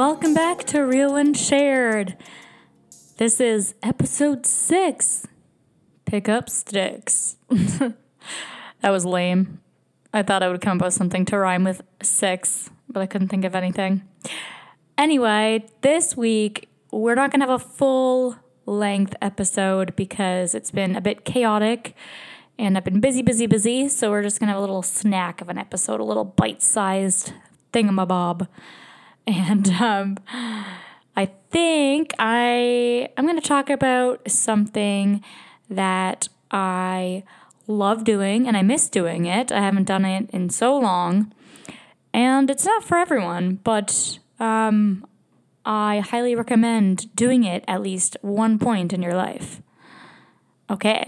Welcome back to Real When Shared. This is episode six Pick Up Sticks. that was lame. I thought I would come up with something to rhyme with six, but I couldn't think of anything. Anyway, this week we're not going to have a full length episode because it's been a bit chaotic and I've been busy, busy, busy. So we're just going to have a little snack of an episode, a little bite sized thingamabob. And um, I think I I'm going to talk about something that I love doing and I miss doing it. I haven't done it in so long, and it's not for everyone, but um, I highly recommend doing it at least one point in your life. Okay,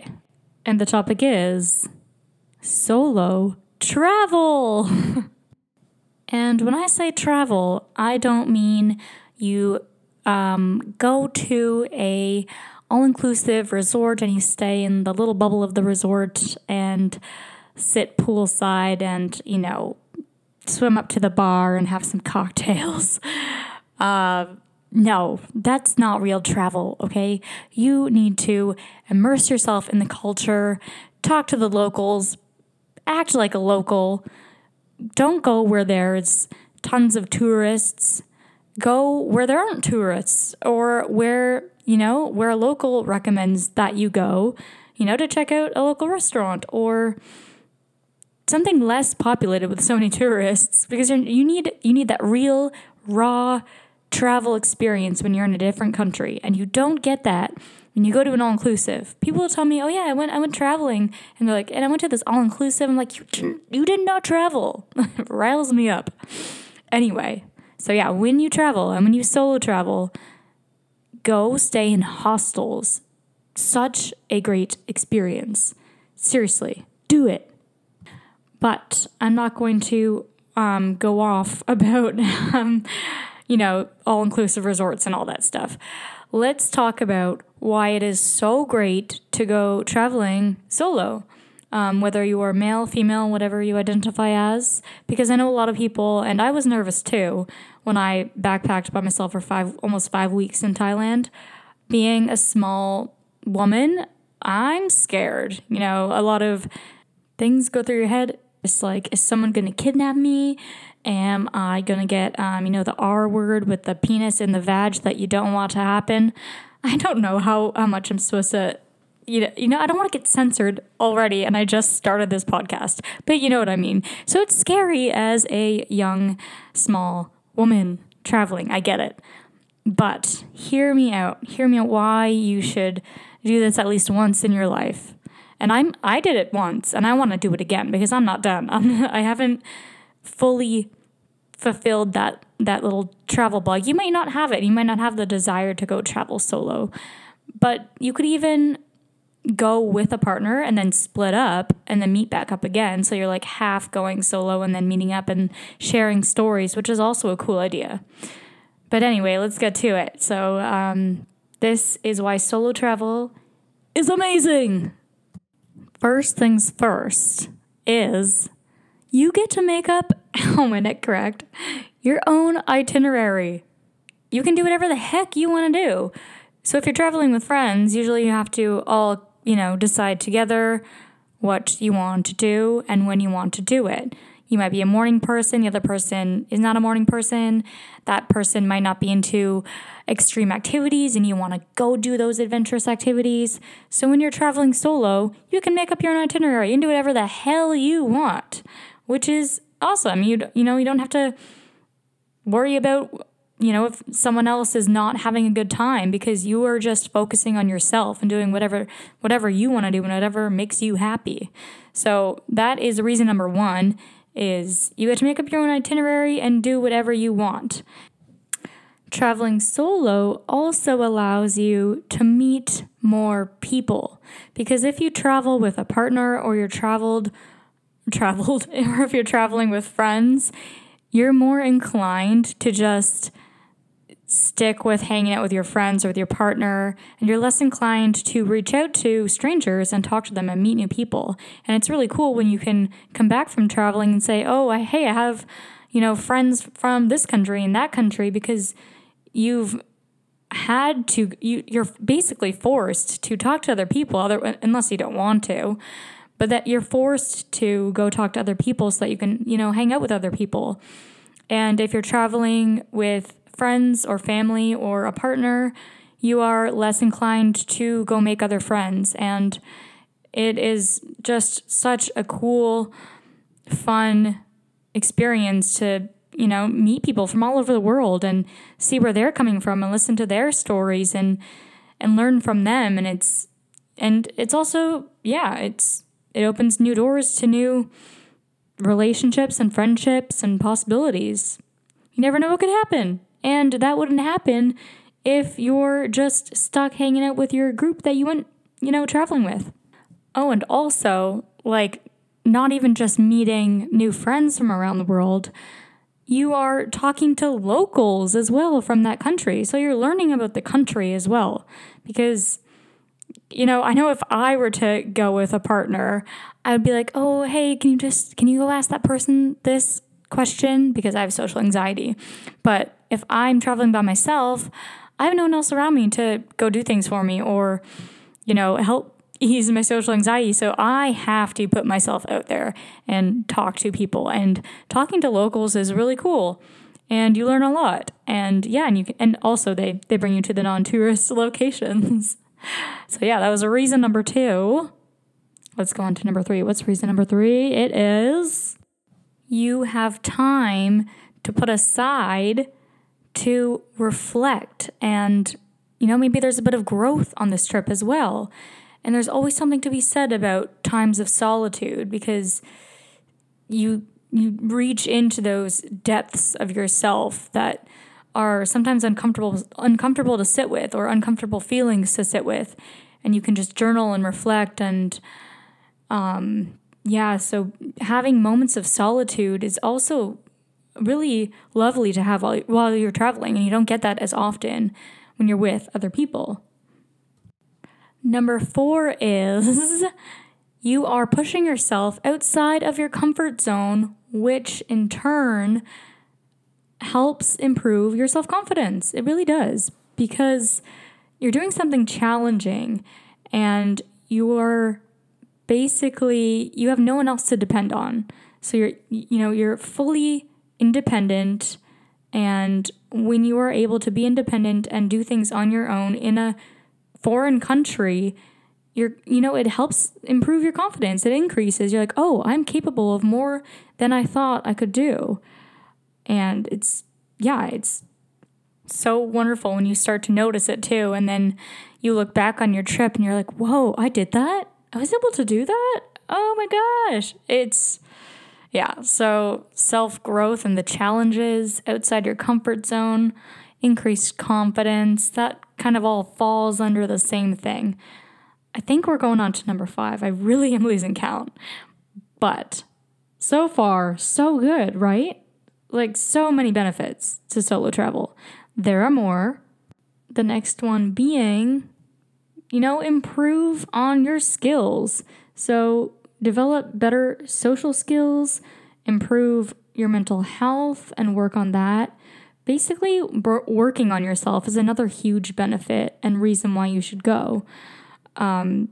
and the topic is solo travel. And when I say travel, I don't mean you um, go to a all-inclusive resort and you stay in the little bubble of the resort and sit poolside and you know swim up to the bar and have some cocktails. Uh, no, that's not real travel, okay? You need to immerse yourself in the culture, talk to the locals, act like a local, don't go where there's tons of tourists. Go where there aren't tourists or where, you know, where a local recommends that you go, you know, to check out a local restaurant or something less populated with so many tourists because you need you need that real raw travel experience when you're in a different country and you don't get that when you go to an all inclusive, people will tell me, "Oh yeah, I went I went traveling," and they're like, "And I went to this all inclusive." I'm like, "You didn't, you did not travel." Riles me up. Anyway, so yeah, when you travel and when you solo travel, go stay in hostels. Such a great experience. Seriously, do it. But I'm not going to um, go off about, um, you know, all inclusive resorts and all that stuff let's talk about why it is so great to go traveling solo. Um, whether you are male, female, whatever you identify as, because I know a lot of people, and I was nervous too when I backpacked by myself for five, almost five weeks in Thailand. Being a small woman, I'm scared. You know, a lot of things go through your head. It's like, is someone going to kidnap me? Am I gonna get, um, you know, the R word with the penis and the vag that you don't want to happen? I don't know how, how much I'm supposed to, you know, you know, I don't want to get censored already, and I just started this podcast, but you know what I mean. So it's scary as a young, small woman traveling. I get it. But hear me out. Hear me out why you should do this at least once in your life. And I'm I did it once and I want to do it again because I'm not done. I'm, I haven't fully fulfilled that that little travel bug. You might not have it. You might not have the desire to go travel solo. But you could even go with a partner and then split up and then meet back up again. So you're like half going solo and then meeting up and sharing stories, which is also a cool idea. But anyway, let's get to it. So, um, this is why solo travel is amazing. First things first is you get to make up, oh my neck correct, your own itinerary. You can do whatever the heck you want to do. So if you're traveling with friends, usually you have to all, you know, decide together what you want to do and when you want to do it. You might be a morning person, the other person is not a morning person. That person might not be into extreme activities and you want to go do those adventurous activities. So when you're traveling solo, you can make up your own itinerary and do whatever the hell you want which is awesome. You you know, you don't have to worry about you know if someone else is not having a good time because you are just focusing on yourself and doing whatever whatever you want to do and whatever makes you happy. So that is reason number 1 is you get to make up your own itinerary and do whatever you want. Traveling solo also allows you to meet more people because if you travel with a partner or you're traveled traveled or if you're traveling with friends, you're more inclined to just stick with hanging out with your friends or with your partner, and you're less inclined to reach out to strangers and talk to them and meet new people. And it's really cool when you can come back from traveling and say, "Oh, I, hey, I have." you know, friends from this country and that country because you've had to you you're basically forced to talk to other people other unless you don't want to but that you're forced to go talk to other people so that you can you know hang out with other people and if you're traveling with friends or family or a partner you are less inclined to go make other friends and it is just such a cool fun experience to you know, meet people from all over the world and see where they're coming from and listen to their stories and and learn from them and it's and it's also yeah, it's it opens new doors to new relationships and friendships and possibilities. You never know what could happen. And that wouldn't happen if you're just stuck hanging out with your group that you went, you know, traveling with. Oh, and also, like, not even just meeting new friends from around the world, you are talking to locals as well from that country. So you're learning about the country as well. Because, you know, I know if I were to go with a partner, I would be like, oh, hey, can you just, can you go ask that person this question? Because I have social anxiety. But if I'm traveling by myself, I have no one else around me to go do things for me or, you know, help ease my social anxiety. So I have to put myself out there and talk to people. And talking to locals is really cool. And you learn a lot. And yeah, and you can, and also they they bring you to the non-tourist locations. so yeah, that was a reason number 2. Let's go on to number 3. What's reason number 3? It is you have time to put aside to reflect and you know maybe there's a bit of growth on this trip as well. And there's always something to be said about times of solitude because you you reach into those depths of yourself that are sometimes uncomfortable uncomfortable to sit with or uncomfortable feelings to sit with. And you can just journal and reflect and um yeah so having moments of solitude is also really lovely to have while, you're traveling and you don't get that as often when you're with other people Number four is you are pushing yourself outside of your comfort zone, which in turn helps improve your self confidence. It really does because you're doing something challenging and you're basically you have no one else to depend on. So you're you know, you're fully independent and when you are able to be independent and do things on your own in a foreign country, you're you know it helps improve your confidence. It increases. You're like, "Oh, I'm capable of more than I thought I could do." And it's yeah, it's so wonderful when you start to notice it too and then you look back on your trip and you're like, "Whoa, I did that? I was able to do that?" Oh my gosh. It's yeah, so self growth and the challenges outside your comfort zone, increased confidence, that kind of all falls under the same thing. I think we're going on to number five. I really am losing count. But so far, so good, right? Like, so many benefits to solo travel. There are more. The next one being, you know, improve on your skills. So, develop better social skills, improve your mental health, and work on that. Basically, working on yourself is another huge benefit and reason why you should go. Um,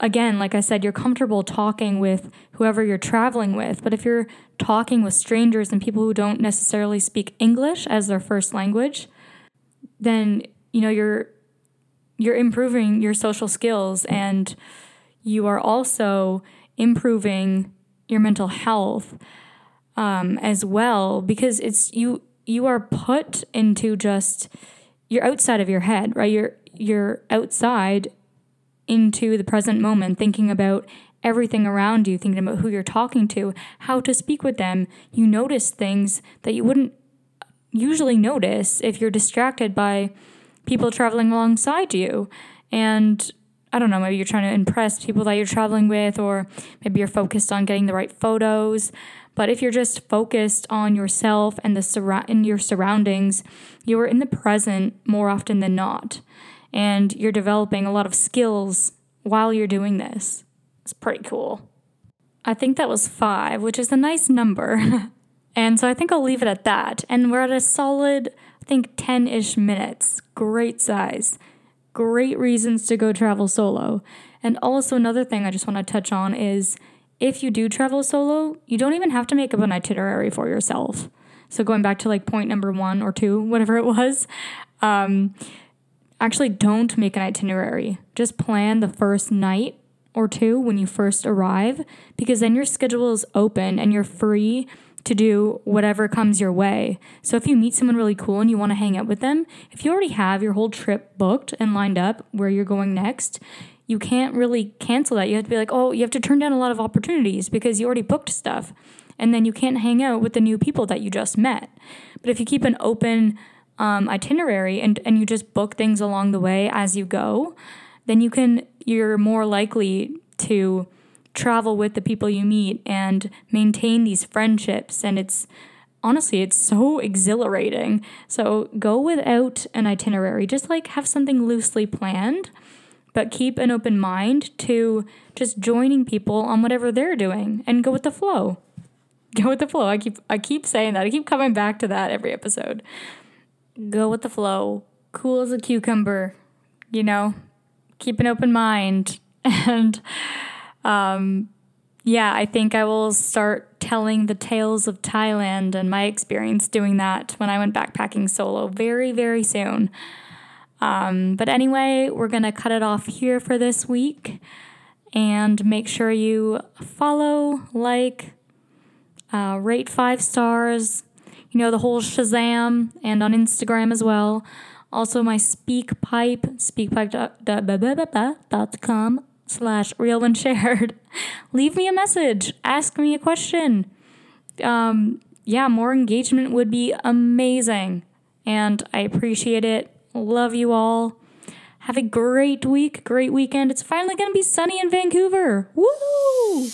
again, like I said, you're comfortable talking with whoever you're traveling with, but if you're talking with strangers and people who don't necessarily speak English as their first language, then you know you're you're improving your social skills and you are also improving your mental health um, as well because it's you you are put into just you're outside of your head, right? You're you're outside into the present moment, thinking about everything around you, thinking about who you're talking to, how to speak with them. You notice things that you wouldn't usually notice if you're distracted by people traveling alongside you. And I don't know, maybe you're trying to impress people that you're traveling with, or maybe you're focused on getting the right photos. But if you're just focused on yourself and the sur- in your surroundings, you are in the present more often than not. And you're developing a lot of skills while you're doing this. It's pretty cool. I think that was five, which is a nice number. And so I think I'll leave it at that. And we're at a solid, I think, 10 ish minutes. Great size. Great reasons to go travel solo. And also, another thing I just want to touch on is if you do travel solo, you don't even have to make up an itinerary for yourself. So, going back to like point number one or two, whatever it was, um, actually don't make an itinerary. Just plan the first night or two when you first arrive, because then your schedule is open and you're free to do whatever comes your way. So if you meet someone really cool and you want to hang out with them, if you already have your whole trip booked and lined up where you're going next, you can't really cancel that. You have to be like, oh, you have to turn down a lot of opportunities because you already booked stuff. And then you can't hang out with the new people that you just met. But if you keep an open um, itinerary and, and you just book things along the way as you go, then you can, you're more likely to travel with the people you meet and maintain these friendships. And it's honestly, it's so exhilarating. So go without an itinerary, just like have something loosely planned, but keep an open mind to just joining people on whatever they're doing and go with the flow. Go with the flow. I keep I keep saying that. I keep coming back to that every episode. Go with the flow. Cool as a cucumber, you know. Keep an open mind and um, yeah, I think I will start telling the tales of Thailand and my experience doing that when I went backpacking solo very, very soon. Um, but anyway, we're going to cut it off here for this week. And make sure you follow, like, uh, rate five stars, you know, the whole Shazam, and on Instagram as well. Also, my SpeakPipe, speakpipe.com slash real when shared. Leave me a message. Ask me a question. Um, yeah, more engagement would be amazing. And I appreciate it. Love you all. Have a great week, great weekend. It's finally going to be sunny in Vancouver. Woo!